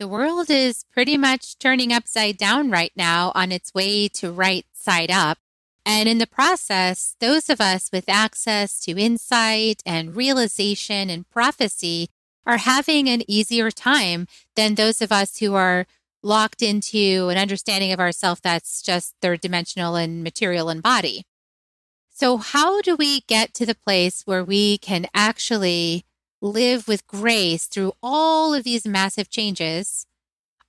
The world is pretty much turning upside down right now on its way to right side up. And in the process, those of us with access to insight and realization and prophecy are having an easier time than those of us who are locked into an understanding of ourself that's just third dimensional and material and body. So, how do we get to the place where we can actually live with grace through all of these massive changes.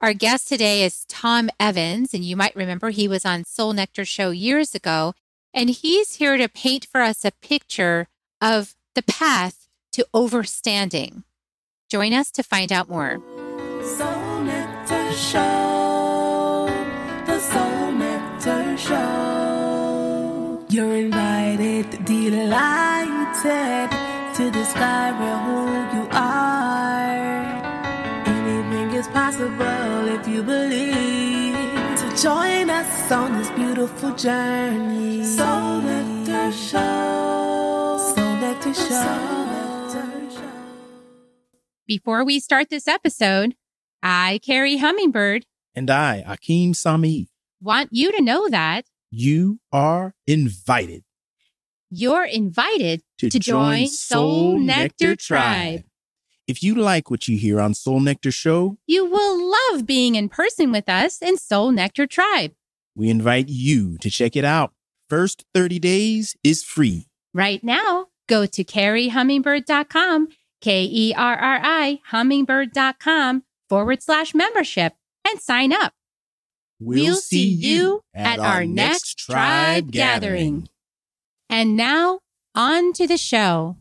Our guest today is Tom Evans, and you might remember he was on Soul Nectar Show years ago, and he's here to paint for us a picture of the path to overstanding. Join us to find out more. Soul Nectar Show, the Soul Nectar Show. You're invited, delighted to who you are. Anything is possible if you believe. So join us on this beautiful journey. Soul Nectar Show. Soul Nectar Show. Before we start this episode, I, Kerri Hummingbird, and I, Akeem Sami, want you to know that you are invited you're invited to, to join Soul Nectar, Nectar Tribe. If you like what you hear on Soul Nectar Show, you will love being in person with us in Soul Nectar Tribe. We invite you to check it out. First 30 days is free. Right now, go to kerrihummingbird.com, K E R R I, hummingbird.com forward slash membership, and sign up. We'll, we'll see you at, at our next tribe gathering. gathering. And now on to the show.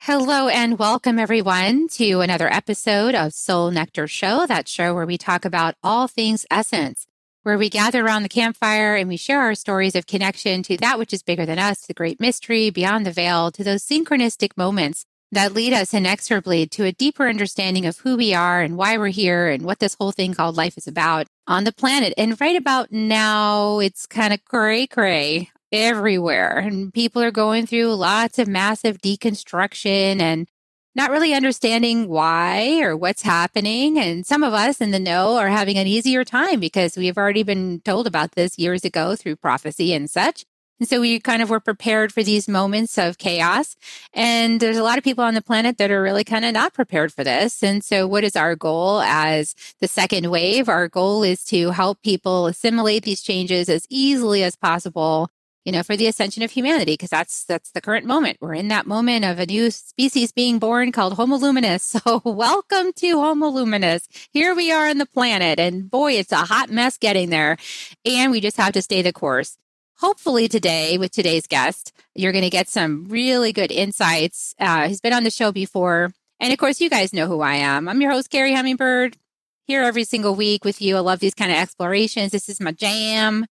Hello and welcome everyone to another episode of Soul Nectar Show, that show where we talk about all things essence, where we gather around the campfire and we share our stories of connection to that which is bigger than us, the great mystery beyond the veil, to those synchronistic moments that lead us inexorably to a deeper understanding of who we are and why we're here and what this whole thing called life is about on the planet. And right about now, it's kind of cray cray everywhere. And people are going through lots of massive deconstruction and not really understanding why or what's happening. And some of us in the know are having an easier time because we've already been told about this years ago through prophecy and such. And so we kind of were prepared for these moments of chaos. And there's a lot of people on the planet that are really kind of not prepared for this. And so what is our goal as the second wave? Our goal is to help people assimilate these changes as easily as possible you know, for the ascension of humanity, because that's that's the current moment. We're in that moment of a new species being born called Homo luminous. So welcome to Homo luminous. Here we are on the planet, and boy, it's a hot mess getting there, and we just have to stay the course. Hopefully today, with today's guest, you're going to get some really good insights. Uh, he's been on the show before, and of course, you guys know who I am. I'm your host, Kerri Hummingbird, here every single week with you. I love these kind of explorations. This is my jam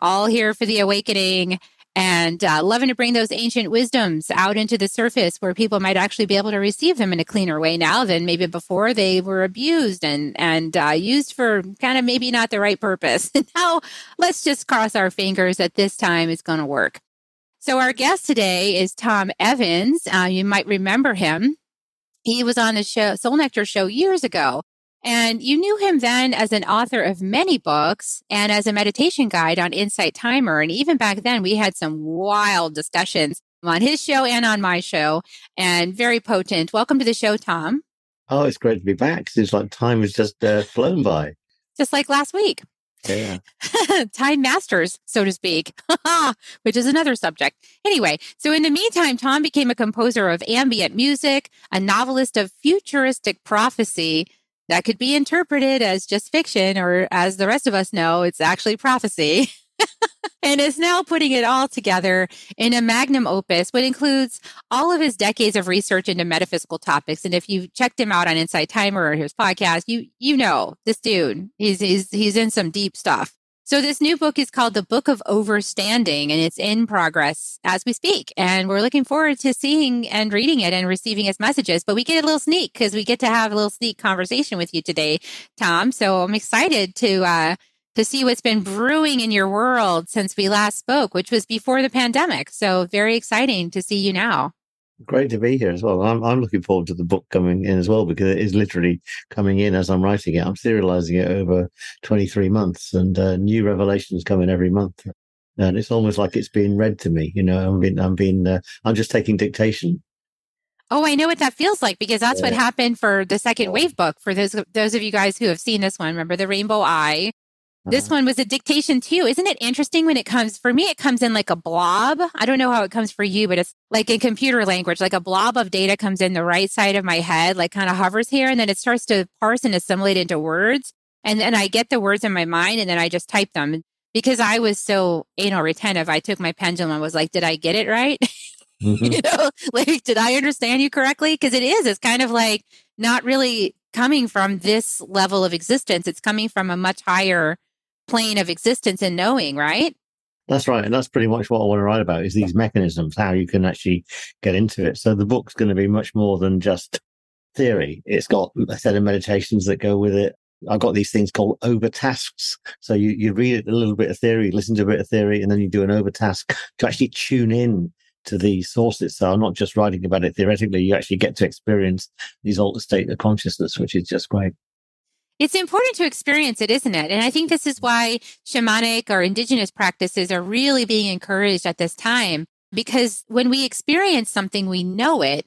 all here for the awakening and uh, loving to bring those ancient wisdoms out into the surface where people might actually be able to receive them in a cleaner way now than maybe before they were abused and and uh, used for kind of maybe not the right purpose. now let's just cross our fingers that this time is going to work. So our guest today is Tom Evans. Uh, you might remember him. He was on the show Soul Nectar show years ago and you knew him then as an author of many books and as a meditation guide on Insight Timer. And even back then, we had some wild discussions on his show and on my show, and very potent. Welcome to the show, Tom. Oh, it's great to be back. Seems like time has just uh, flown by. Just like last week. Yeah. time masters, so to speak, which is another subject. Anyway, so in the meantime, Tom became a composer of ambient music, a novelist of futuristic prophecy, that could be interpreted as just fiction, or as the rest of us know, it's actually prophecy. and is now putting it all together in a magnum opus, which includes all of his decades of research into metaphysical topics. And if you've checked him out on Insight Timer or his podcast, you you know this dude. He's he's he's in some deep stuff. So this new book is called The Book of Overstanding and it's in progress as we speak. And we're looking forward to seeing and reading it and receiving its messages. But we get a little sneak because we get to have a little sneak conversation with you today, Tom. So I'm excited to uh to see what's been brewing in your world since we last spoke, which was before the pandemic. So very exciting to see you now. Great to be here as well. I'm, I'm looking forward to the book coming in as well because it is literally coming in as I'm writing it. I'm serializing it over 23 months and uh, new revelations come in every month. And it's almost like it's being read to me. You know, I'm being, I'm being, uh, I'm just taking dictation. Oh, I know what that feels like because that's yeah. what happened for the second wave book. For those those of you guys who have seen this one, remember the Rainbow Eye. This uh-huh. one was a dictation too. Isn't it interesting when it comes for me? It comes in like a blob. I don't know how it comes for you, but it's like in computer language, like a blob of data comes in the right side of my head, like kind of hovers here, and then it starts to parse and assimilate into words. And then I get the words in my mind, and then I just type them. Because I was so anal retentive, I took my pendulum and was like, "Did I get it right?" Mm-hmm. you know, like, did I understand you correctly? Because it is. It's kind of like not really coming from this level of existence. It's coming from a much higher plane of existence and knowing, right? That's right. And that's pretty much what I want to write about is these mechanisms, how you can actually get into it. So the book's going to be much more than just theory. It's got a set of meditations that go with it. I've got these things called overtasks. So you, you read a little bit of theory, listen to a bit of theory, and then you do an overtask to actually tune in to the sources. So I'm not just writing about it theoretically. You actually get to experience these altered state of consciousness, which is just great it's important to experience it, isn't it? And I think this is why shamanic or indigenous practices are really being encouraged at this time. Because when we experience something, we know it,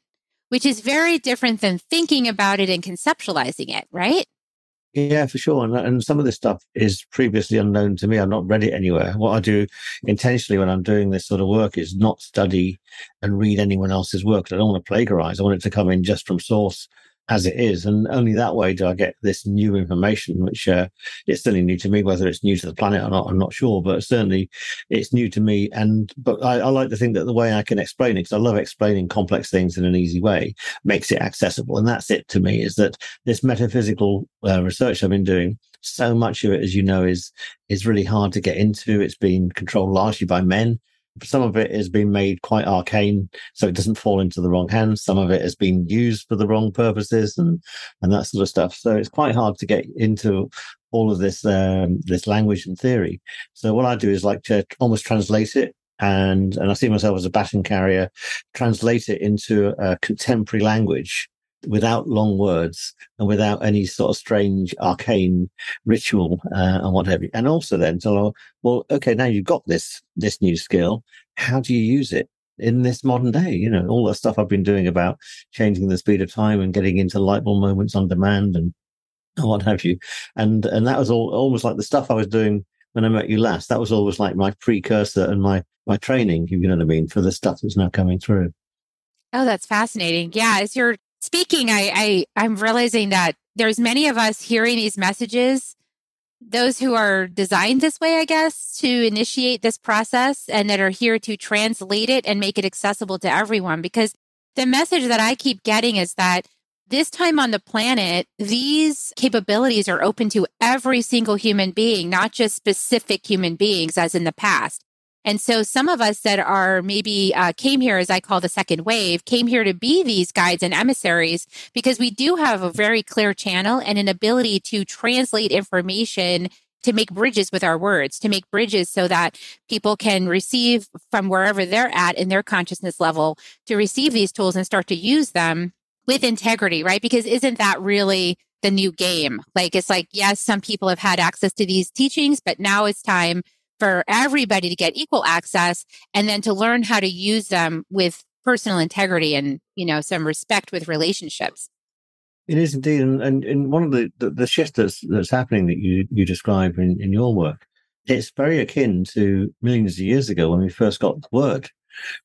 which is very different than thinking about it and conceptualizing it, right? Yeah, for sure. And, and some of this stuff is previously unknown to me. I've not read it anywhere. What I do intentionally when I'm doing this sort of work is not study and read anyone else's work. I don't want to plagiarize. I want it to come in just from source as it is. And only that way do I get this new information, which uh, it's certainly new to me. Whether it's new to the planet or not, I'm not sure, but certainly it's new to me. And but I, I like to think that the way I can explain it, because I love explaining complex things in an easy way, makes it accessible. And that's it to me. Is that this metaphysical uh, research I've been doing? So much of it, as you know, is is really hard to get into. It's been controlled largely by men some of it has been made quite arcane, so it doesn't fall into the wrong hands. Some of it has been used for the wrong purposes and and that sort of stuff. So it's quite hard to get into all of this um, this language and theory. So what I do is like to almost translate it and and I see myself as a baton carrier, translate it into a contemporary language without long words and without any sort of strange arcane ritual uh, and whatever. And also then, so well, okay, now you've got this this new skill. How do you use it in this modern day? You know, all the stuff I've been doing about changing the speed of time and getting into light bulb moments on demand and what have you. And and that was all almost like the stuff I was doing when I met you last. That was always like my precursor and my my training, you know what I mean, for the stuff that's now coming through. Oh, that's fascinating. Yeah, as you're speaking, I, I I'm realizing that there's many of us hearing these messages, those who are designed this way, I guess, to initiate this process and that are here to translate it and make it accessible to everyone. Because the message that I keep getting is that this time on the planet, these capabilities are open to every single human being, not just specific human beings as in the past. And so some of us that are maybe uh, came here, as I call the second wave, came here to be these guides and emissaries because we do have a very clear channel and an ability to translate information to make bridges with our words, to make bridges so that people can receive from wherever they're at in their consciousness level to receive these tools and start to use them with integrity, right? Because isn't that really the new game? Like, it's like, yes, some people have had access to these teachings, but now it's time for everybody to get equal access and then to learn how to use them with personal integrity and, you know, some respect with relationships. It is indeed. And, and, and one of the, the, the shift that's, that's happening that you, you describe in, in your work, it's very akin to millions of years ago when we first got the word.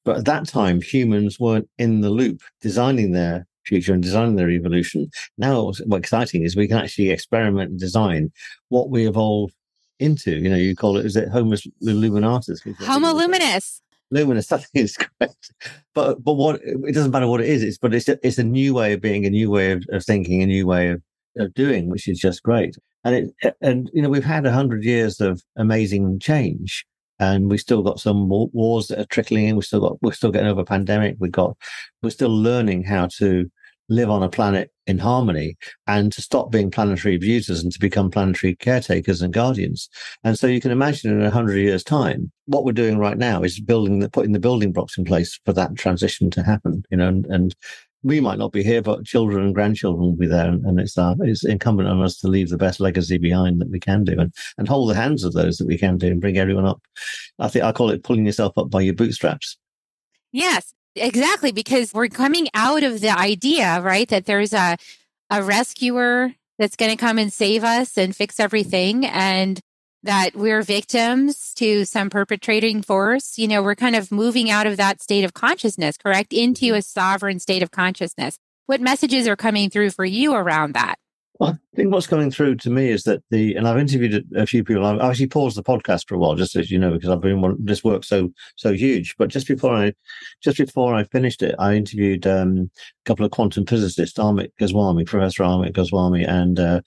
But at that time, humans weren't in the loop designing their future and designing their evolution. Now, what's exciting is we can actually experiment and design what we evolved into. You know, you call it, is it Homo luminatus? Homo luminous. Luminous, I think is correct. But but what it doesn't matter what it is. It's but it's a, it's a new way of being, a new way of, of thinking, a new way of, of doing, which is just great. And it and you know we've had a hundred years of amazing change, and we still got some wars that are trickling in. We still got we're still getting over a pandemic. We got we're still learning how to live on a planet in harmony and to stop being planetary abusers and to become planetary caretakers and guardians. And so you can imagine in a hundred years time, what we're doing right now is building the, putting the building blocks in place for that transition to happen, you know, and, and we might not be here, but children and grandchildren will be there. And, and it's, uh, it's incumbent on us to leave the best legacy behind that we can do and, and hold the hands of those that we can do and bring everyone up. I think I call it pulling yourself up by your bootstraps. Yes. Exactly, because we're coming out of the idea, right, that there's a a rescuer that's going to come and save us and fix everything and that we're victims to some perpetrating force. You know, we're kind of moving out of that state of consciousness, correct, into mm-hmm. a sovereign state of consciousness. What messages are coming through for you around that? I think what's coming through to me is that the, and I've interviewed a few people. I've actually paused the podcast for a while, just as you know, because I've been this work so so huge. But just before I, just before I finished it, I interviewed um, a couple of quantum physicists, Amit Goswami, Professor Amit Goswami, and uh,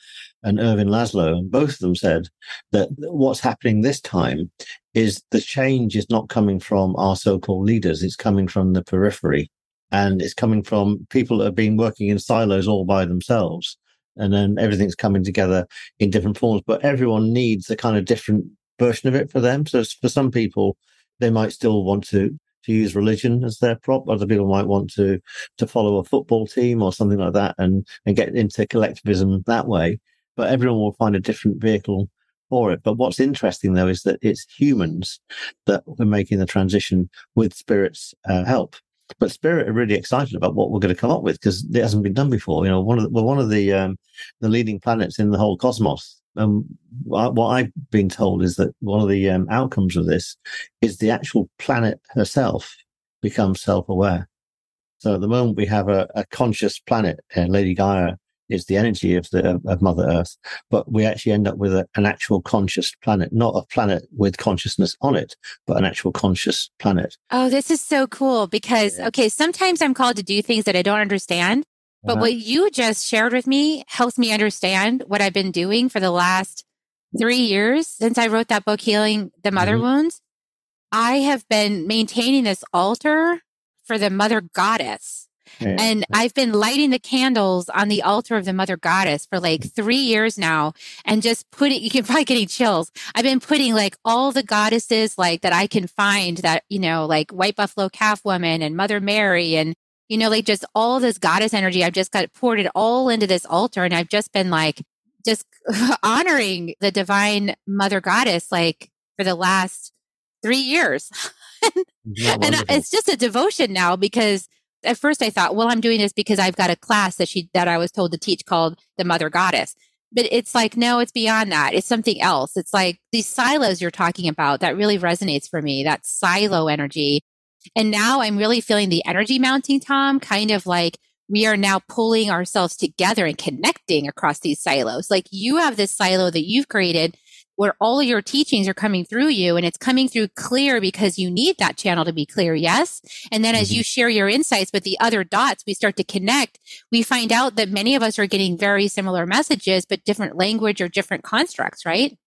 and Ervin Laszlo, and both of them said that what's happening this time is the change is not coming from our so-called leaders; it's coming from the periphery, and it's coming from people that have been working in silos all by themselves and then everything's coming together in different forms. But everyone needs a kind of different version of it for them. So for some people, they might still want to to use religion as their prop. Other people might want to to follow a football team or something like that, and and get into collectivism that way. But everyone will find a different vehicle for it. But what's interesting though is that it's humans that are making the transition with spirit's uh, help. But Spirit are really excited about what we're going to come up with because it hasn't been done before. You know, one of the, we're one of the um, the leading planets in the whole cosmos. Um, what I've been told is that one of the um, outcomes of this is the actual planet herself becomes self-aware. So at the moment we have a, a conscious planet, uh, Lady Gaia is the energy of the of Mother Earth, but we actually end up with a, an actual conscious planet, not a planet with consciousness on it, but an actual conscious planet. Oh, this is so cool because yeah. okay, sometimes I'm called to do things that I don't understand, but uh-huh. what you just shared with me helps me understand what I've been doing for the last three years since I wrote that book, Healing the Mother mm-hmm. Wounds. I have been maintaining this altar for the Mother Goddess and I've been lighting the candles on the altar of the Mother Goddess for like three years now and just put it, you can probably getting chills. I've been putting like all the goddesses like that I can find that, you know, like White Buffalo Calf Woman and Mother Mary and, you know, like just all this goddess energy. I've just got poured it all into this altar and I've just been like, just honoring the divine Mother Goddess like for the last three years. and it's just a devotion now because at first I thought, well, I'm doing this because I've got a class that she that I was told to teach called the Mother Goddess. But it's like, no, it's beyond that. It's something else. It's like these silos you're talking about that really resonates for me, that silo energy. And now I'm really feeling the energy mounting, Tom, kind of like we are now pulling ourselves together and connecting across these silos. Like you have this silo that you've created where all of your teachings are coming through you and it's coming through clear because you need that channel to be clear. Yes. And then mm-hmm. as you share your insights with the other dots, we start to connect. We find out that many of us are getting very similar messages, but different language or different constructs, right?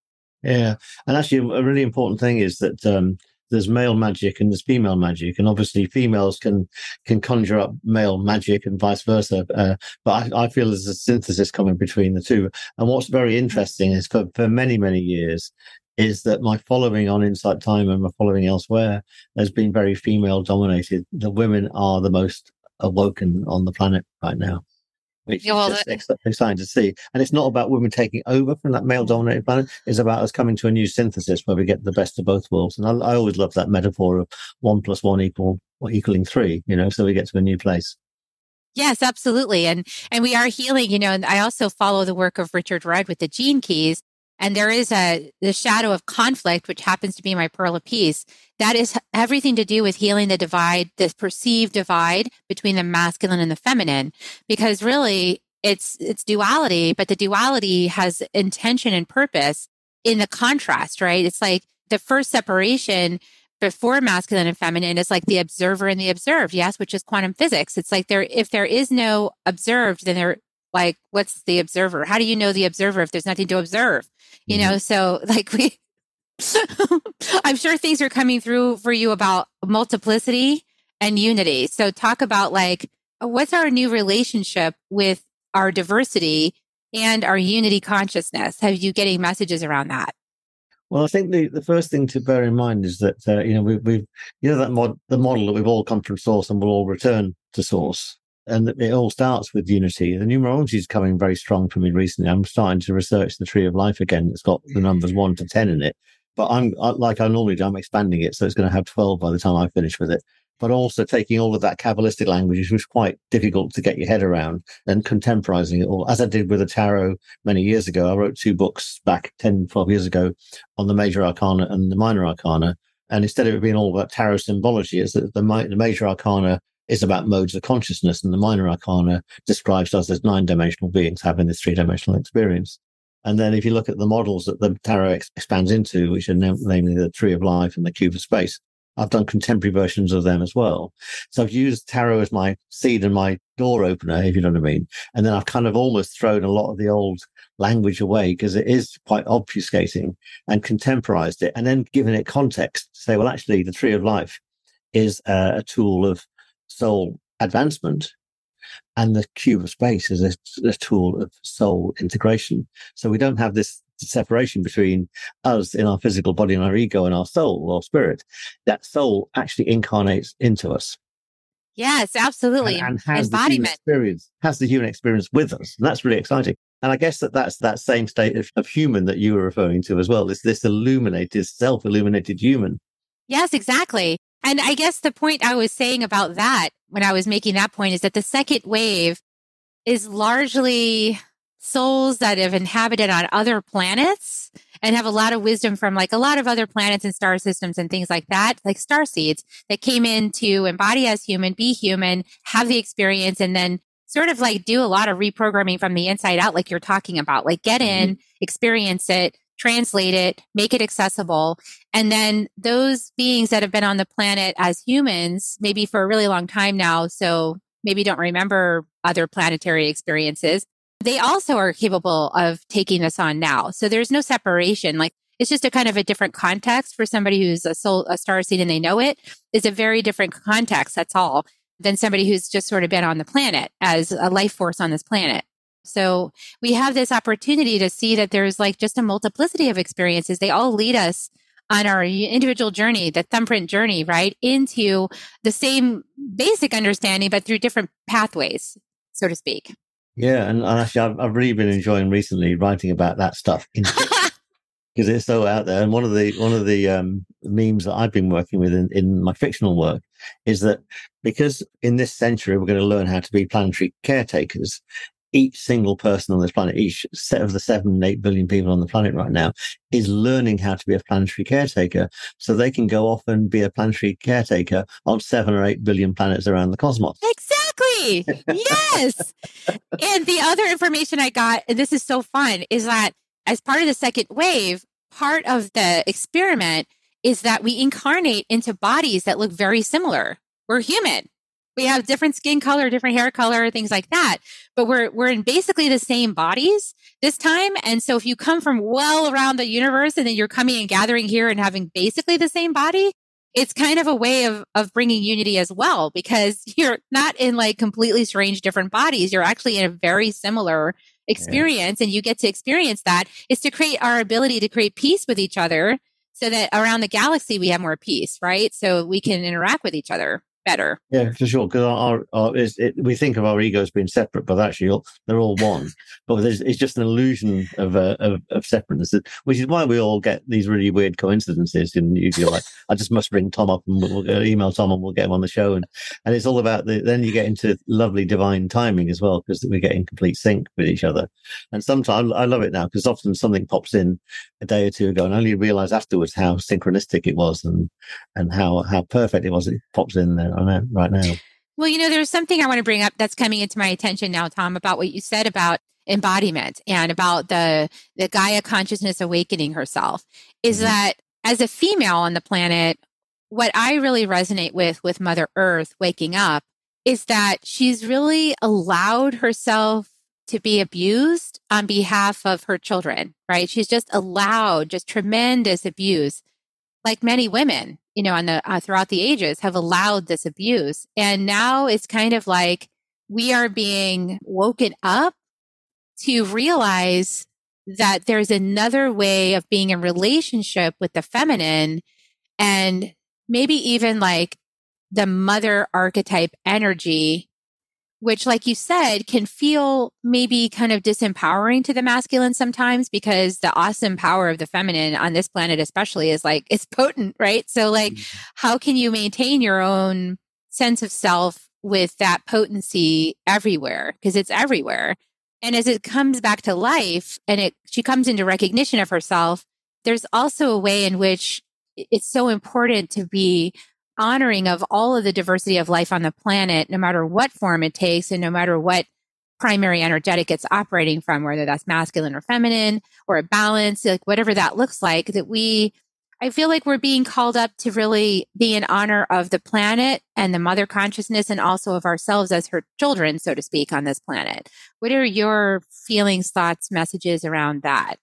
Yeah. And actually, a really important thing is that, um, there's male magic and there's female magic, and obviously females can can conjure up male magic and vice versa. Uh, but I, I, feel there's a synthesis coming between the two. And what's very interesting is for for many many years is that my following on Insight Timer and my following elsewhere has been very female dominated. The women are the most awoken on the planet right now which yeah, well, is just that... exciting to see. And it's not about women taking over from that male dominated planet. It's about us coming to a new synthesis where we get the best of both worlds. And I, I always love that metaphor of one plus one equal or equaling three, you know, so we get to a new place. Yes, absolutely. And and we are healing, you know, and I also follow the work of Richard Rudd with the gene keys. And there is a the shadow of conflict, which happens to be my pearl of peace. That is everything to do with healing the divide, the perceived divide between the masculine and the feminine. Because really it's it's duality, but the duality has intention and purpose in the contrast, right? It's like the first separation before masculine and feminine is like the observer and the observed, yes, which is quantum physics. It's like there if there is no observed, then there like what's the observer? How do you know the observer if there's nothing to observe? you know mm-hmm. so like we i'm sure things are coming through for you about multiplicity and unity so talk about like what's our new relationship with our diversity and our unity consciousness? Have you getting messages around that? Well, I think the, the first thing to bear in mind is that uh, you know we, we've you know that mod, the model that we've all come from source and we'll all return to source, and it all starts with unity. The numerology is coming very strong for me recently. I'm starting to research the tree of life again. It's got the numbers mm. one to ten in it, but I'm like I normally do. I'm expanding it, so it's going to have twelve by the time I finish with it but also taking all of that Kabbalistic language, which was quite difficult to get your head around, and contemporizing it all, as I did with the tarot many years ago. I wrote two books back 10, 12 years ago on the major arcana and the minor arcana. And instead of it being all about tarot symbology, is that the, the major arcana is about modes of consciousness, and the minor arcana describes us as nine dimensional beings having this three dimensional experience. And then if you look at the models that the tarot ex- expands into, which are namely the tree of life and the cube of space, I've done contemporary versions of them as well. So I've used tarot as my seed and my door opener, if you know what I mean. And then I've kind of almost thrown a lot of the old language away because it is quite obfuscating and contemporized it and then given it context to say, well, actually, the tree of life is uh, a tool of soul advancement. And the cube of space is a, a tool of soul integration. So we don't have this separation between us in our physical body and our ego and our soul or spirit. That soul actually incarnates into us. Yes, absolutely. And, and has Embodiment. the experience, has the human experience with us. And that's really exciting. And I guess that that's that same state of, of human that you were referring to as well. Is this illuminated, self-illuminated human? Yes, exactly. And I guess the point I was saying about that when I was making that point is that the second wave is largely souls that have inhabited on other planets and have a lot of wisdom from like a lot of other planets and star systems and things like that, like star seeds that came in to embody as human, be human, have the experience, and then sort of like do a lot of reprogramming from the inside out, like you're talking about, like get in, mm-hmm. experience it, translate it, make it accessible. And then those beings that have been on the planet as humans, maybe for a really long time now, so maybe don't remember other planetary experiences, they also are capable of taking this on now. So there's no separation. Like it's just a kind of a different context for somebody who's a soul, a star seed and they know it is a very different context. That's all than somebody who's just sort of been on the planet as a life force on this planet. So we have this opportunity to see that there's like just a multiplicity of experiences. They all lead us on our individual journey, the thumbprint journey, right? Into the same basic understanding, but through different pathways, so to speak. Yeah, and, actually, I've, I've really been enjoying recently writing about that stuff because it's so out there. And one of the one of the um, memes that I've been working with in, in my fictional work is that because in this century we're going to learn how to be planetary caretakers, each single person on this planet, each set of the seven, eight billion people on the planet right now, is learning how to be a planetary caretaker so they can go off and be a planetary caretaker on seven or eight billion planets around the cosmos. Exactly. yes. and the other information I got, and this is so fun, is that as part of the second wave, part of the experiment is that we incarnate into bodies that look very similar. We're human. We have different skin color, different hair color, things like that. But we're we're in basically the same bodies this time. And so if you come from well around the universe and then you're coming and gathering here and having basically the same body, it's kind of a way of of bringing unity as well because you're not in like completely strange different bodies. You're actually in a very similar experience yeah. and you get to experience that is to create our ability to create peace with each other so that around the galaxy we have more peace, right? So we can interact with each other better. Yeah, for sure. Because our, our, it, we think of our egos being separate, but actually they're all one. but it's just an illusion of, uh, of, of separateness, which is why we all get these really weird coincidences. And you feel like I just must ring Tom up and we'll, uh, email Tom and we'll get him on the show. And and it's all about the. Then you get into lovely divine timing as well because we get in complete sync with each other. And sometimes I love it now because often something pops in a day or two ago, and I only realize afterwards how synchronistic it was and and how how perfect it was. It pops in there on it right now. Well, you know, there's something I want to bring up that's coming into my attention now, Tom, about what you said about embodiment and about the the Gaia consciousness awakening herself. Is mm-hmm. that as a female on the planet, what I really resonate with with Mother Earth waking up is that she's really allowed herself to be abused on behalf of her children, right? She's just allowed just tremendous abuse, like many women you know, on the uh, throughout the ages have allowed this abuse. And now it's kind of like we are being woken up to realize that there's another way of being in relationship with the feminine and maybe even like the mother archetype energy which like you said can feel maybe kind of disempowering to the masculine sometimes because the awesome power of the feminine on this planet especially is like it's potent right? So like mm-hmm. how can you maintain your own sense of self with that potency everywhere? Because it's everywhere. And as it comes back to life and it she comes into recognition of herself there's also a way in which it's so important to be honoring of all of the diversity of life on the planet, no matter what form it takes and no matter what primary energetic it's operating from, whether that's masculine or feminine or a balance, like whatever that looks like, that we, I feel like we're being called up to really be in honor of the planet and the mother consciousness and also of ourselves as her children, so to speak, on this planet. What are your feelings, thoughts, messages around that?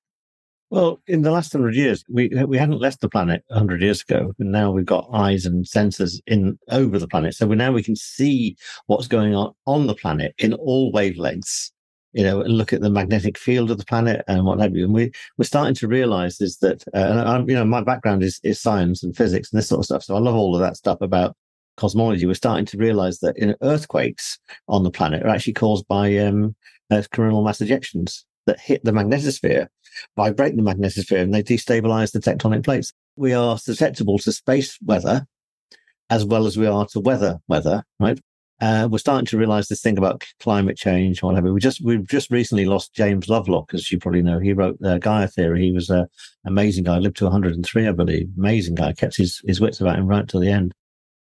Well, in the last hundred years, we we hadn't left the planet hundred years ago, and now we've got eyes and sensors in over the planet. So we now we can see what's going on on the planet in all wavelengths. You know, and look at the magnetic field of the planet and what have you. And we we're starting to realize is that, uh, and I'm, you know, my background is is science and physics and this sort of stuff. So I love all of that stuff about cosmology. We're starting to realize that earthquakes on the planet are actually caused by um, coronal mass ejections that hit the magnetosphere vibrate the magnetosphere and they destabilize the tectonic plates. We are susceptible to space weather as well as we are to weather weather, right? Uh, we're starting to realize this thing about climate change, whatever. We just we've just recently lost James Lovelock, as you probably know. He wrote uh, Gaia Theory. He was an amazing guy. Lived to 103, I believe. Amazing guy. Kept his his wits about him right to the end.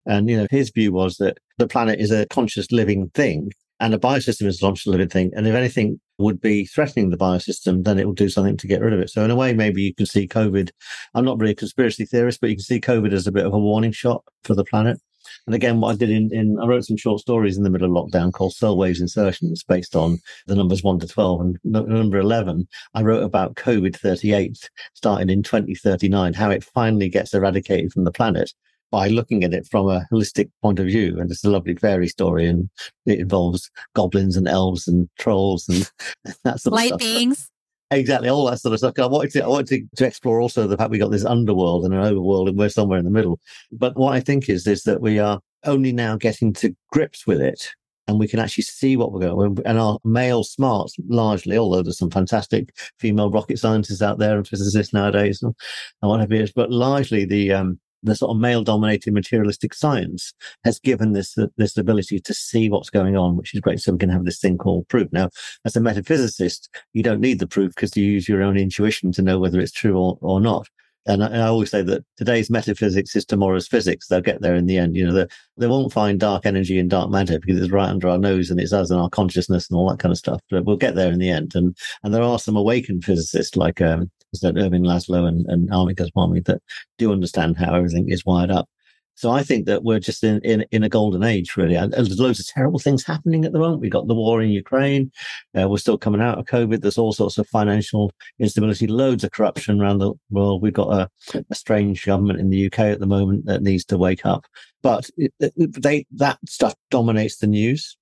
And you know, his view was that the planet is a conscious living thing, and the biosystem is a conscious living thing. And if anything would be threatening the biosystem, then it will do something to get rid of it. So in a way, maybe you can see COVID. I'm not really a conspiracy theorist, but you can see COVID as a bit of a warning shot for the planet. And again, what I did in, in I wrote some short stories in the middle of lockdown called Soul Waves Insertions based on the numbers one to 12. And number 11, I wrote about COVID 38 starting in 2039, how it finally gets eradicated from the planet by looking at it from a holistic point of view. And it's a lovely fairy story, and it involves goblins and elves and trolls and that sort Light of stuff. beings. Exactly, all that sort of stuff. I wanted to, I wanted to, to explore also the fact we got this underworld and an overworld, and we're somewhere in the middle. But what I think is is that we are only now getting to grips with it, and we can actually see what we're going. And our male smarts, largely, although there's some fantastic female rocket scientists out there and physicists nowadays, and, and what have you, but largely the um, the sort of male dominated materialistic science has given this this ability to see what's going on, which is great. So we can have this thing called proof. Now, as a metaphysicist, you don't need the proof because you use your own intuition to know whether it's true or, or not. And I, and I, always say that today's metaphysics is tomorrow's physics. They'll get there in the end. You know, they won't find dark energy and dark matter because it's right under our nose and it's us and our consciousness and all that kind of stuff. But we'll get there in the end. And and there are some awakened physicists like um, that Irving Laszlo and, and Armin Goswami that do understand how everything is wired up. So I think that we're just in, in, in a golden age, really. And there's loads of terrible things happening at the moment. We've got the war in Ukraine. Uh, we're still coming out of COVID. There's all sorts of financial instability, loads of corruption around the world. We've got a, a strange government in the UK at the moment that needs to wake up. But it, they, that stuff dominates the news.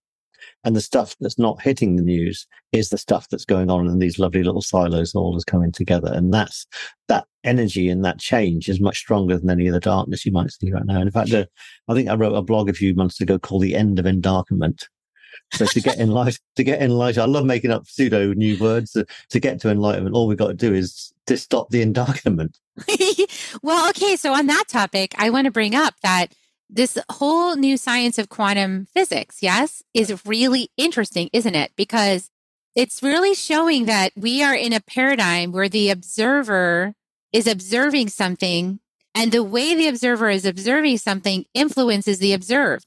And the stuff that's not hitting the news is the stuff that's going on in these lovely little silos all is coming together. And that's that energy and that change is much stronger than any of the darkness you might see right now. And in fact, uh, I think I wrote a blog a few months ago called The End of Endarkenment. So to get enlightened, to get enlightened, I love making up pseudo new words. To, to get to enlightenment, all we've got to do is to stop the endarkenment. well, okay. So on that topic, I want to bring up that this whole new science of quantum physics, yes, is really interesting, isn't it? Because it's really showing that we are in a paradigm where the observer is observing something and the way the observer is observing something influences the observed.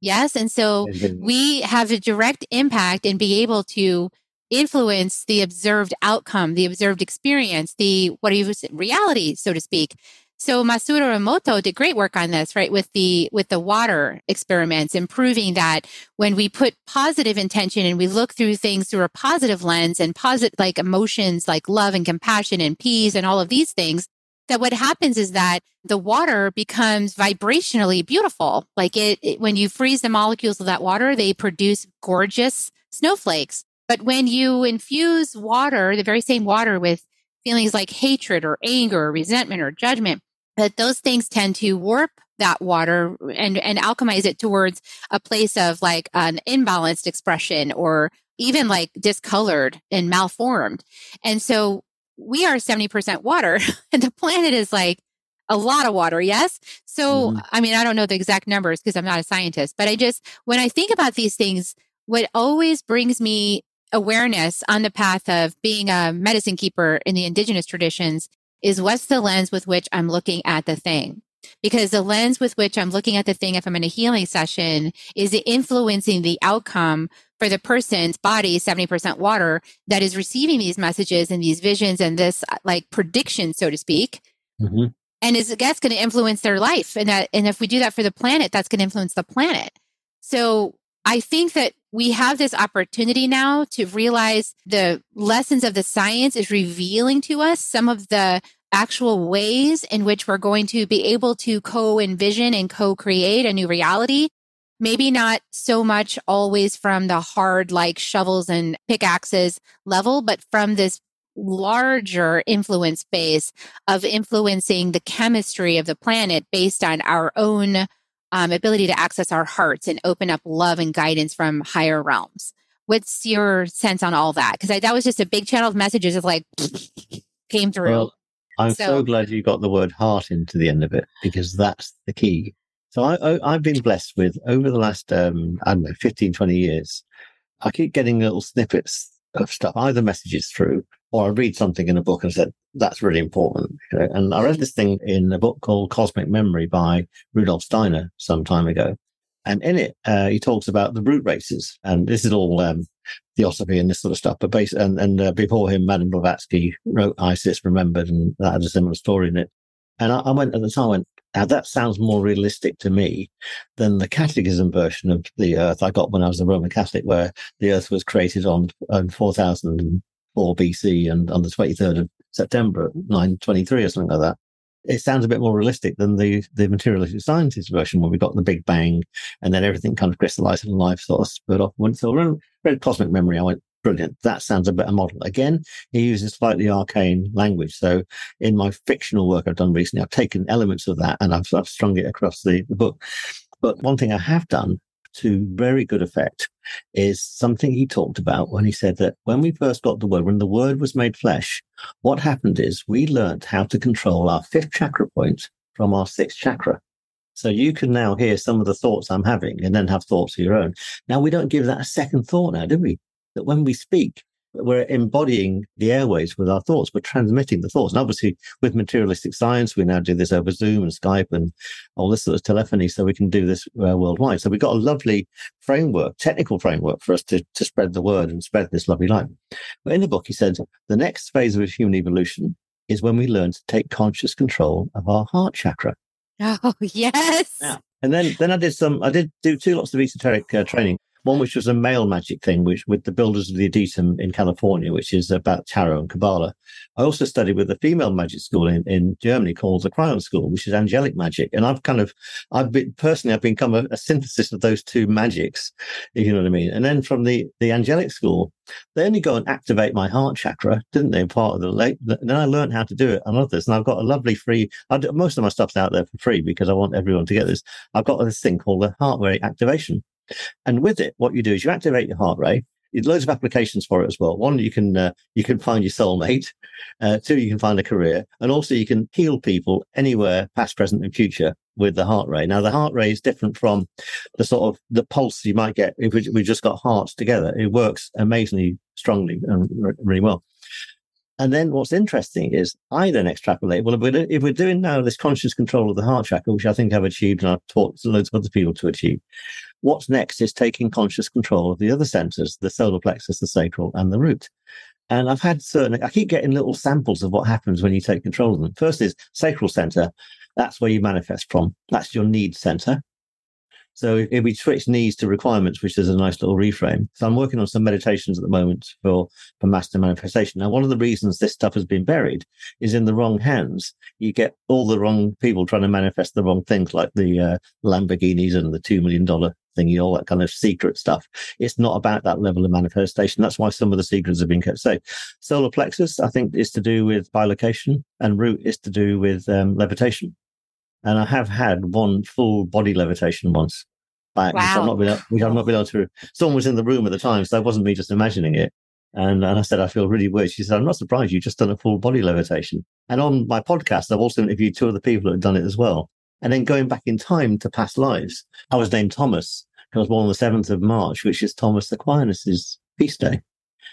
Yes. And so we have a direct impact and be able to influence the observed outcome, the observed experience, the what do you reality, so to speak. So Masaru Emoto did great work on this, right? With the, with the water experiments and proving that when we put positive intention and we look through things through a positive lens and positive, like emotions like love and compassion and peace and all of these things, that what happens is that the water becomes vibrationally beautiful. Like it, it when you freeze the molecules of that water, they produce gorgeous snowflakes. But when you infuse water, the very same water with feelings like hatred or anger or resentment or judgment, that those things tend to warp that water and, and alchemize it towards a place of like an imbalanced expression or even like discolored and malformed. And so we are 70% water and the planet is like a lot of water. Yes. So, mm-hmm. I mean, I don't know the exact numbers because I'm not a scientist, but I just, when I think about these things, what always brings me awareness on the path of being a medicine keeper in the indigenous traditions is what's the lens with which I'm looking at the thing. Because the lens with which I'm looking at the thing, if I'm in a healing session, is influencing the outcome for the person's body, 70% water, that is receiving these messages and these visions and this like prediction, so to speak. Mm-hmm. And is that's going to influence their life. And that, and if we do that for the planet, that's going to influence the planet. So I think that we have this opportunity now to realize the lessons of the science is revealing to us some of the actual ways in which we're going to be able to co envision and co create a new reality. Maybe not so much always from the hard, like shovels and pickaxes level, but from this larger influence base of influencing the chemistry of the planet based on our own um, ability to access our hearts and open up love and guidance from higher realms. What's your sense on all that? Because that was just a big channel of messages of like came through. Well, I'm so, so, glad you got the word heart into the end of it because that's the key. So I, I, have been blessed with over the last, um, I don't know, 15, 20 years. I keep getting little snippets of stuff, either messages through or I read something in a book and said, that's really important. And I read this thing in a book called Cosmic Memory by Rudolf Steiner some time ago. And in it, uh, he talks about the root races. And this is all um, theosophy and this sort of stuff. But base, and, and uh, before him, Madame Blavatsky wrote Isis Remembered, and that had a similar story in it. And I, I went at the time, I went, now that sounds more realistic to me than the Catechism version of the Earth I got when I was a Roman Catholic, where the Earth was created on, on 4004 BC and on the 23rd of September mm-hmm. 923 or something like that. It sounds a bit more realistic than the, the materialistic sciences version where we got the Big Bang and then everything kind of crystallized and life sort of split off. So I read Cosmic Memory, I went, brilliant. That sounds a bit better model. Again, he uses slightly arcane language. So in my fictional work I've done recently, I've taken elements of that and I've, I've strung it across the, the book. But one thing I have done to very good effect is something he talked about when he said that when we first got the word, when the word was made flesh, what happened is we learned how to control our fifth chakra point from our sixth chakra. So you can now hear some of the thoughts I'm having and then have thoughts of your own. Now we don't give that a second thought now, do we? That when we speak, we're embodying the airways with our thoughts. We're transmitting the thoughts. And obviously, with materialistic science, we now do this over Zoom and Skype and all this sort of telephony, so we can do this uh, worldwide. So we've got a lovely framework, technical framework for us to, to spread the word and spread this lovely light. But in the book, he said the next phase of human evolution is when we learn to take conscious control of our heart chakra. Oh yes. And then, then I did some. I did do two lots of esoteric uh, training. One which was a male magic thing, which with the builders of the Adytum in California, which is about tarot and Kabbalah. I also studied with a female magic school in, in Germany called the Kryon School, which is angelic magic. And I've kind of, I've been personally, I've become a, a synthesis of those two magics, if you know what I mean. And then from the the angelic school, they only go and activate my heart chakra, didn't they? Part of the late. Then I learned how to do it on others, and I've got a lovely free. Do, most of my stuff's out there for free because I want everyone to get this. I've got this thing called the heart rate activation. And with it, what you do is you activate your heart rate. There's loads of applications for it as well. One, you can uh, you can find your soulmate. Uh, two, you can find a career, and also you can heal people anywhere, past, present, and future with the heart rate. Now, the heart rate is different from the sort of the pulse you might get if we, just got hearts together. It works amazingly strongly and really well. And then what's interesting is I then extrapolate. Well, if we're, if we're doing now this conscious control of the heart chakra, which I think I've achieved and I've taught loads of other people to achieve, what's next is taking conscious control of the other centers, the solar plexus, the sacral, and the root. And I've had certain, I keep getting little samples of what happens when you take control of them. First is sacral center. That's where you manifest from. That's your need center. So if, we switch needs to requirements, which is a nice little reframe. So I'm working on some meditations at the moment for, for master manifestation. Now, one of the reasons this stuff has been buried is in the wrong hands. You get all the wrong people trying to manifest the wrong things like the uh, Lamborghinis and the $2 million thingy, all that kind of secret stuff. It's not about that level of manifestation. That's why some of the secrets have been kept safe. Solar plexus, I think, is to do with bilocation, and root is to do with um, levitation. And I have had one full body levitation once. Wow. which, I've not been, which I've not been able to. Someone was in the room at the time, so it wasn't me just imagining it. And, and I said, I feel really weird. She said, I'm not surprised. You've just done a full body levitation. And on my podcast, I've also interviewed two other people that have done it as well. And then going back in time to past lives, I was named Thomas. I was born on the 7th of March, which is Thomas Aquinas' feast day.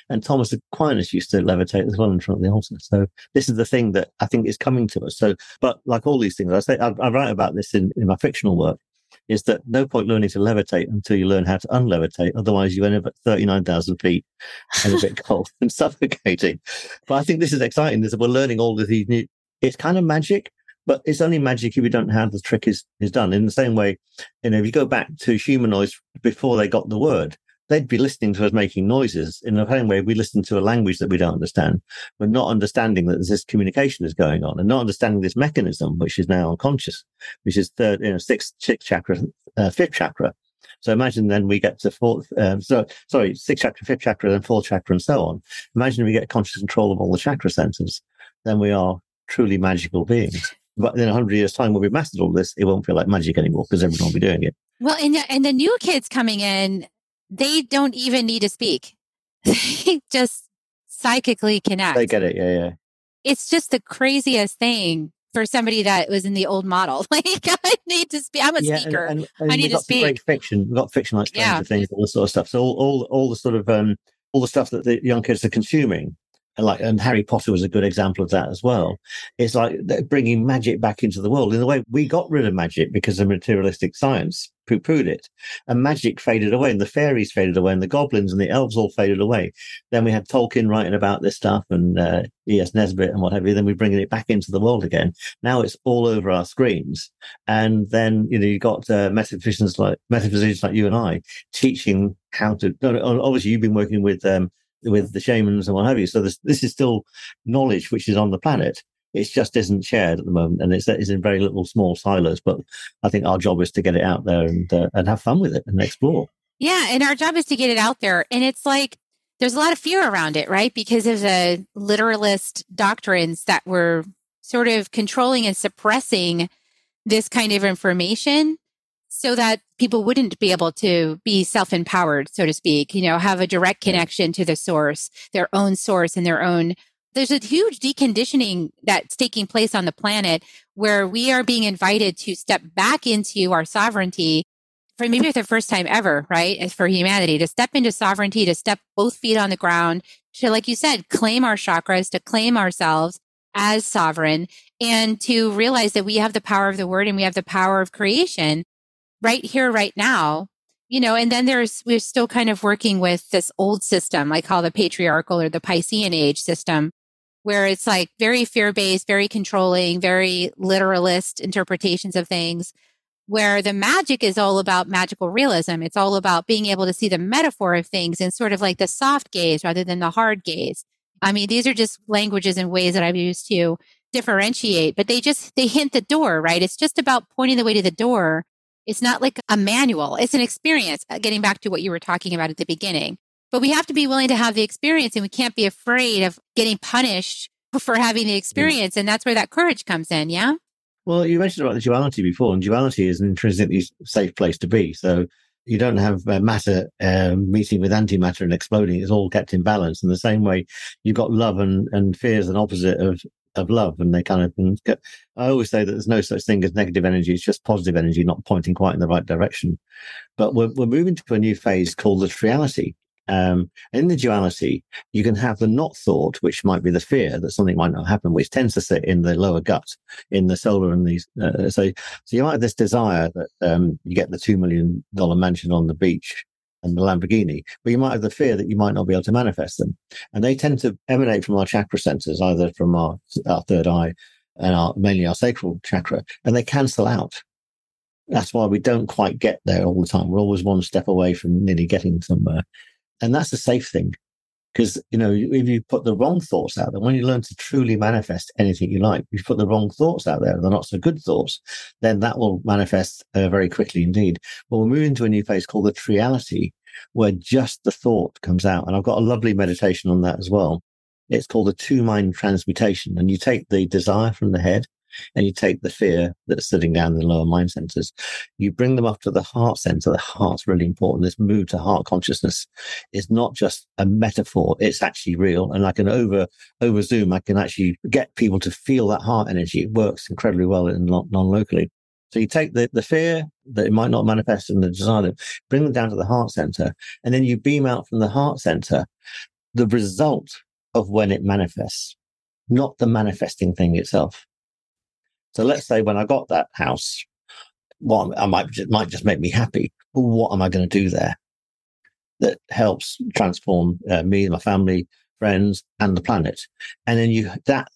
And Thomas Aquinas used to levitate as well in front of the altar. So this is the thing that I think is coming to us. So, but like all these things, I say, I, I write about this in, in my fictional work is that no point learning to levitate until you learn how to unlevitate. Otherwise, you end up at 39,000 feet and a bit cold and suffocating. But I think this is exciting is that we're learning all of these new, it's kind of magic, but it's only magic if you don't have the trick is, is done. In the same way, you know, if you go back to humanoids before they got the word, they'd be listening to us making noises in the same way we listen to a language that we don't understand. We're not understanding that this communication is going on and not understanding this mechanism, which is now unconscious, which is third, you know, sixth, sixth chakra, uh, fifth chakra. So imagine then we get to fourth, um, so sorry, sixth chakra, fifth chakra, then fourth chakra, and so on. Imagine we get conscious control of all the chakra centers, then we are truly magical beings. But in a hundred years' time, when we've mastered all this, it won't feel like magic anymore because everyone will be doing it. Well, and and the new kids coming in, they don't even need to speak. They just psychically connect. They get it. Yeah, yeah. It's just the craziest thing for somebody that was in the old model. Like I need to speak. I'm a yeah, speaker. And, and, and I need to speak. Great fiction. We've got fiction like Stranger yeah. Things, all this sort of stuff. So all, all, all the sort of um, all the stuff that the young kids are consuming and like and Harry Potter was a good example of that as well. It's like bringing magic back into the world in the way we got rid of magic because of materialistic science poo-pooed it, and magic faded away, and the fairies faded away, and the goblins and the elves all faded away. Then we had Tolkien writing about this stuff, and uh, E.S. Nesbit and what have you. Then we're bringing it back into the world again. Now it's all over our screens, and then you know you've got uh, metaphysicians like metaphysicians like you and I teaching how to. Obviously, you've been working with. Um, with the shamans and what have you. So this this is still knowledge which is on the planet. It just isn't shared at the moment, and it's it's in very little small silos. But I think our job is to get it out there and uh, and have fun with it and explore. Yeah, and our job is to get it out there, and it's like there's a lot of fear around it, right? Because of the literalist doctrines that were sort of controlling and suppressing this kind of information so that people wouldn't be able to be self empowered, so to speak, you know, have a direct connection to the source, their own source and their own. There's a huge deconditioning that's taking place on the planet where we are being invited to step back into our sovereignty for maybe for the first time ever, right? For humanity to step into sovereignty, to step both feet on the ground, to, like you said, claim our chakras, to claim ourselves as sovereign and to realize that we have the power of the word and we have the power of creation right here, right now, you know, and then there's, we're still kind of working with this old system, I call the patriarchal or the Piscean age system, where it's like very fear based, very controlling, very literalist interpretations of things, where the magic is all about magical realism. It's all about being able to see the metaphor of things and sort of like the soft gaze rather than the hard gaze. I mean, these are just languages and ways that I've used to differentiate, but they just, they hint the door, right? It's just about pointing the way to the door it's not like a manual, it's an experience, uh, getting back to what you were talking about at the beginning. But we have to be willing to have the experience and we can't be afraid of getting punished for having the experience. And that's where that courage comes in. Yeah. Well, you mentioned about the duality before, and duality is an intrinsically safe place to be. So you don't have uh, matter um, meeting with antimatter and exploding. It's all kept in balance. In the same way, you've got love and, and fear as an opposite of of love and they kind of get, i always say that there's no such thing as negative energy it's just positive energy not pointing quite in the right direction but we're, we're moving to a new phase called the triality um, in the duality, you can have the not thought, which might be the fear that something might not happen, which tends to sit in the lower gut, in the solar and these. Uh, so, so you might have this desire that um, you get the two million dollar mansion on the beach, and the Lamborghini, but you might have the fear that you might not be able to manifest them. And they tend to emanate from our chakra centers, either from our, our third eye and our, mainly our sacral chakra, and they cancel out. That's why we don't quite get there all the time. We're always one step away from nearly getting somewhere. And that's a safe thing Because, you know, if you put the wrong thoughts out there, when you learn to truly manifest anything you like, if you put the wrong thoughts out there, they're not so good thoughts, then that will manifest uh, very quickly indeed. But we're moving to a new phase called the triality, where just the thought comes out. And I've got a lovely meditation on that as well. It's called the two mind transmutation. And you take the desire from the head and you take the fear that's sitting down in the lower mind centers, you bring them up to the heart center. The heart's really important. This move to heart consciousness is not just a metaphor; it's actually real. And I can over over zoom. I can actually get people to feel that heart energy. It works incredibly well in non locally. So you take the, the fear that it might not manifest in the desire, bring them down to the heart center, and then you beam out from the heart center the result of when it manifests, not the manifesting thing itself. So let's say when I got that house, what I might might just make me happy. But what am I going to do there that helps transform uh, me, my family, friends, and the planet? And then you that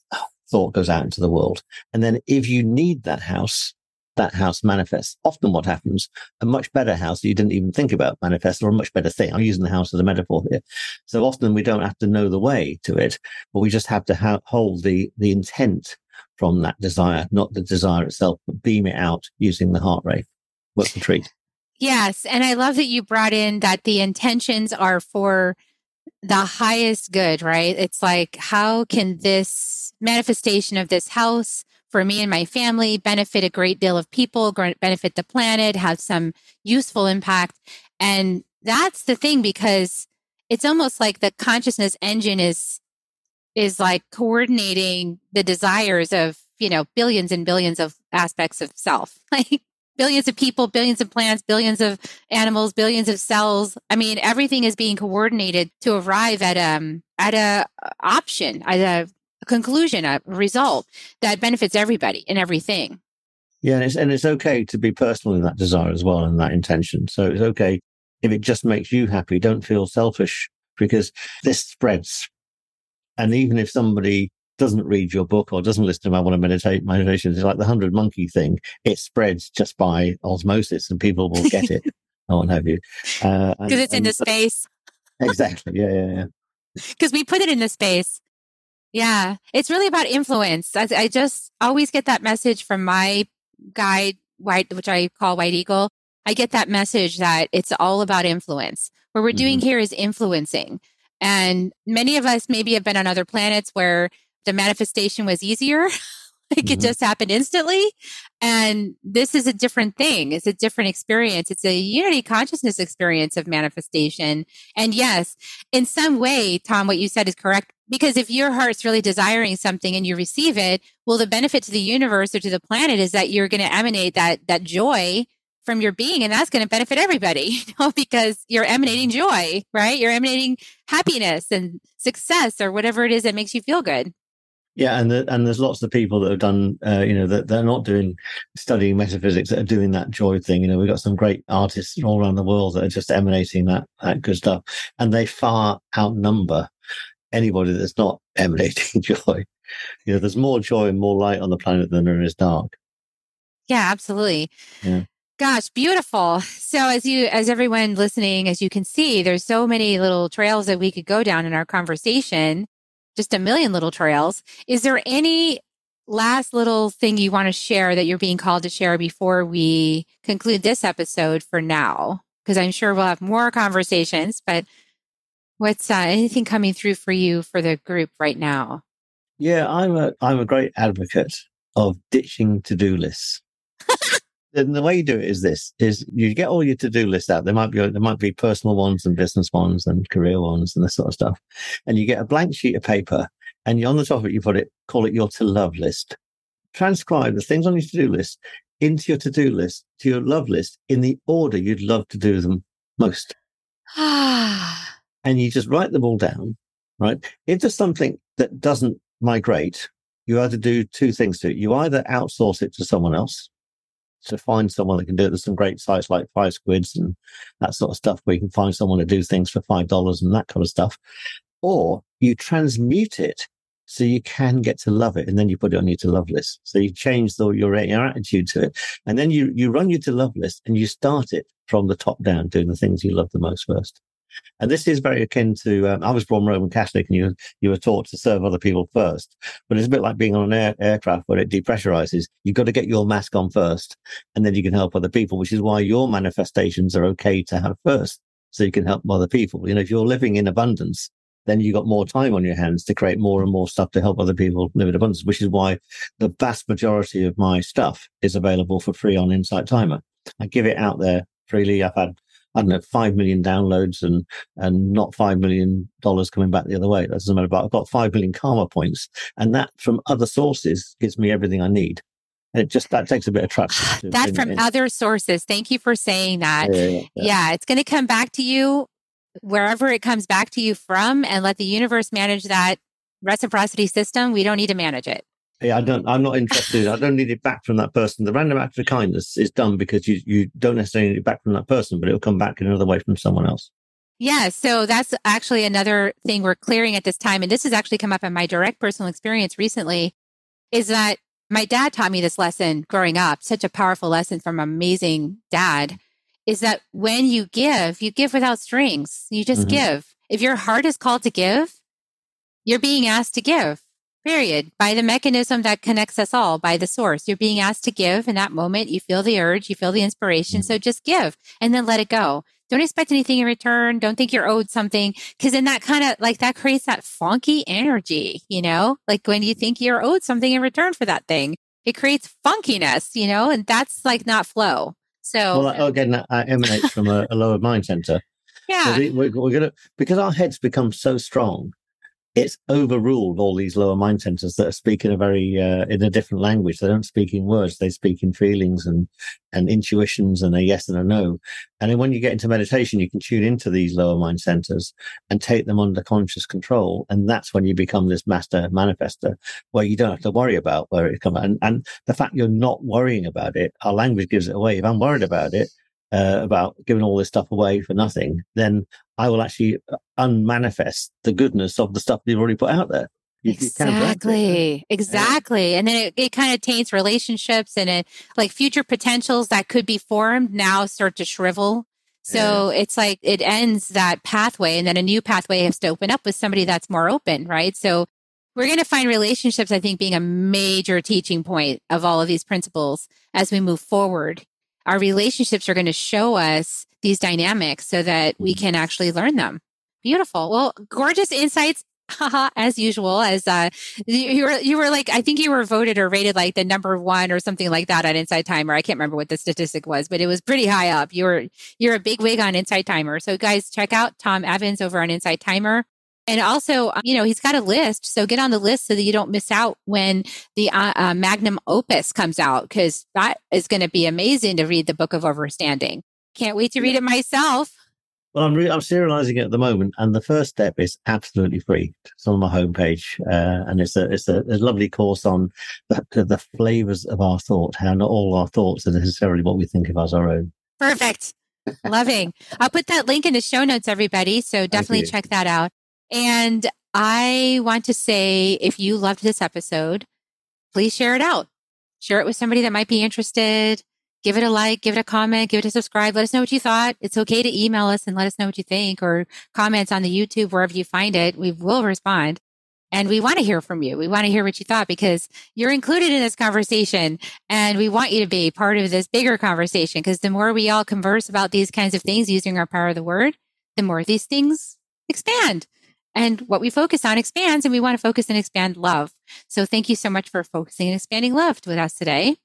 thought goes out into the world. And then if you need that house, that house manifests. Often what happens, a much better house that you didn't even think about manifests or a much better thing. I'm using the house as a metaphor here. So often we don't have to know the way to it, but we just have to ha- hold the, the intent from that desire, not the desire itself, but beam it out using the heart rate. What's the treat? Yes. And I love that you brought in that the intentions are for the highest good, right? It's like, how can this manifestation of this house for me and my family benefit a great deal of people, benefit the planet, have some useful impact? And that's the thing because it's almost like the consciousness engine is is like coordinating the desires of, you know, billions and billions of aspects of self. Like billions of people, billions of plants, billions of animals, billions of cells. I mean, everything is being coordinated to arrive at um at a option, at a conclusion, a result that benefits everybody and everything. Yeah, and it's and it's okay to be personal in that desire as well and that intention. So it's okay if it just makes you happy. Don't feel selfish because this spreads and even if somebody doesn't read your book or doesn't listen to I want to meditate meditation, it's like the hundred monkey thing. It spreads just by osmosis and people will get it. I won't have you. Because uh, it's in the space. exactly. Yeah, yeah, yeah. Because we put it in the space. Yeah. It's really about influence. I, I just always get that message from my guide, white, which I call White Eagle. I get that message that it's all about influence. What we're doing mm-hmm. here is influencing. And many of us maybe have been on other planets where the manifestation was easier. like mm-hmm. it just happened instantly. And this is a different thing. It's a different experience. It's a unity consciousness experience of manifestation. And yes, in some way, Tom, what you said is correct. Because if your heart's really desiring something and you receive it, well, the benefit to the universe or to the planet is that you're going to emanate that, that joy from your being and that's going to benefit everybody you know because you're emanating joy right? You're emanating happiness and success or whatever it is that makes you feel good. Yeah and the, and there's lots of people that have done uh, you know that they're not doing studying metaphysics that are doing that joy thing you know we've got some great artists all around the world that are just emanating that that good stuff and they far outnumber anybody that's not emanating joy. You know there's more joy and more light on the planet than there is dark. Yeah absolutely. Yeah Gosh, beautiful. So as you as everyone listening, as you can see, there's so many little trails that we could go down in our conversation. Just a million little trails. Is there any last little thing you want to share that you're being called to share before we conclude this episode for now? Because I'm sure we'll have more conversations, but what's uh, anything coming through for you for the group right now? Yeah, I'm a I'm a great advocate of ditching to-do lists. And the way you do it is this: is you get all your to-do lists out. There might be there might be personal ones and business ones and career ones and this sort of stuff. And you get a blank sheet of paper, and you, on the top of it you put it, call it your to-love list. Transcribe the things on your to-do list into your to-do list to your love list in the order you'd love to do them most. and you just write them all down. Right? If there's something that doesn't migrate, you either do two things to it. You either outsource it to someone else to find someone that can do it. There's some great sites like Five Squids and that sort of stuff where you can find someone to do things for five dollars and that kind of stuff. Or you transmute it so you can get to love it, and then you put it on your to love list. So you change the, your your attitude to it, and then you you run your to love list and you start it from the top down, doing the things you love the most first. And this is very akin to, um, I was born Roman Catholic and you, you were taught to serve other people first. But it's a bit like being on an air, aircraft where it depressurizes. You've got to get your mask on first and then you can help other people, which is why your manifestations are okay to have first. So you can help other people. You know, if you're living in abundance, then you've got more time on your hands to create more and more stuff to help other people live in abundance, which is why the vast majority of my stuff is available for free on Insight Timer. I give it out there freely. I've had, I don't know, five million downloads and and not five million dollars coming back the other way. That doesn't matter. But I've got five million karma points, and that from other sources gives me everything I need. And it just that takes a bit of trust. that from in, other sources. Thank you for saying that. Yeah, yeah, yeah. yeah it's going to come back to you wherever it comes back to you from and let the universe manage that reciprocity system. We don't need to manage it. Yeah, I don't. I'm not interested. I don't need it back from that person. The random act of kindness is done because you you don't necessarily need it back from that person, but it'll come back in another way from someone else. Yeah, so that's actually another thing we're clearing at this time, and this has actually come up in my direct personal experience recently. Is that my dad taught me this lesson growing up? Such a powerful lesson from an amazing dad is that when you give, you give without strings. You just mm-hmm. give. If your heart is called to give, you're being asked to give, period, by the mechanism that connects us all, by the source. You're being asked to give in that moment. You feel the urge, you feel the inspiration. Mm-hmm. So just give and then let it go. Don't expect anything in return. Don't think you're owed something. Cause then that kind of like that creates that funky energy, you know, like when you think you're owed something in return for that thing, it creates funkiness, you know, and that's like not flow. So well, again, that emanates from a, a, lower mind center. Yeah, we're, we're gonna because our heads become so strong it's overruled all these lower mind centers that are speaking a very uh, in a different language. They don't speak in words; they speak in feelings and and intuitions and a yes and a no. And then when you get into meditation, you can tune into these lower mind centers and take them under conscious control, and that's when you become this master manifester, where you don't have to worry about where it comes. And and the fact you're not worrying about it, our language gives it away. If I'm worried about it, uh, about giving all this stuff away for nothing, then I will actually uh, unmanifest the goodness of the stuff you've already put out there. You, exactly. You exactly. And then it, it kind of taints relationships and it like future potentials that could be formed now start to shrivel. So yeah. it's like it ends that pathway and then a new pathway has to open up with somebody that's more open, right? So we're going to find relationships, I think, being a major teaching point of all of these principles as we move forward our relationships are going to show us these dynamics so that we can actually learn them. Beautiful. Well, gorgeous insights. as usual, as uh, you were, you were like, I think you were voted or rated like the number one or something like that on Insight Timer. I can't remember what the statistic was, but it was pretty high up. You were, you're a big wig on Insight Timer. So guys, check out Tom Evans over on Insight Timer. And also, uh, you know, he's got a list. So get on the list so that you don't miss out when the uh, uh, magnum opus comes out, because that is going to be amazing to read the Book of Overstanding. Can't wait to read it myself. Well, I'm re- I'm serializing it at the moment, and the first step is absolutely free. It's on my homepage, uh, and it's a it's a, a lovely course on the, the flavors of our thought. How not all our thoughts are necessarily what we think of as our own. Perfect. Loving. I'll put that link in the show notes, everybody. So definitely check that out. And I want to say if you loved this episode, please share it out. Share it with somebody that might be interested. Give it a like, give it a comment, give it a subscribe. Let us know what you thought. It's okay to email us and let us know what you think or comments on the YouTube, wherever you find it. We will respond. And we want to hear from you. We want to hear what you thought because you're included in this conversation and we want you to be part of this bigger conversation because the more we all converse about these kinds of things using our power of the word, the more these things expand. And what we focus on expands, and we want to focus and expand love. So thank you so much for focusing and expanding love with us today.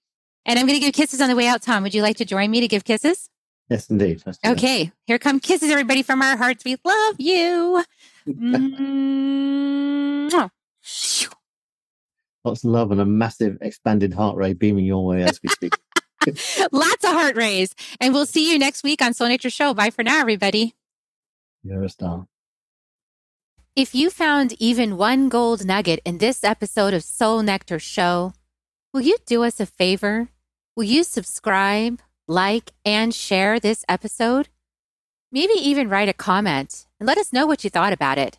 And I'm going to give kisses on the way out. Tom, would you like to join me to give kisses? Yes, indeed. Okay, here come kisses, everybody, from our hearts. We love you. mm-hmm. Lots of love and a massive expanded heart rate beaming your way as we speak. Lots of heart rays. And we'll see you next week on Soul Nectar Show. Bye for now, everybody. You're a star. If you found even one gold nugget in this episode of Soul Nectar Show, will you do us a favor? Will you subscribe, like, and share this episode? Maybe even write a comment and let us know what you thought about it.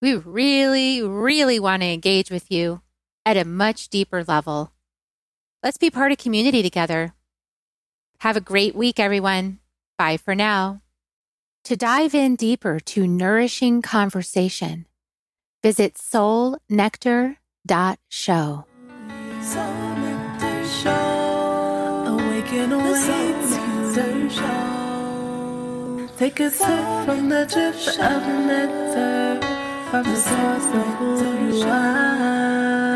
We really, really want to engage with you at a much deeper level. Let's be part of community together. Have a great week, everyone. Bye for now. To dive in deeper to nourishing conversation, visit soulnectar.show. Soul Nectar Show. Awaken, awaken, show. Take a sip from the drip of nectar from the source of who you are.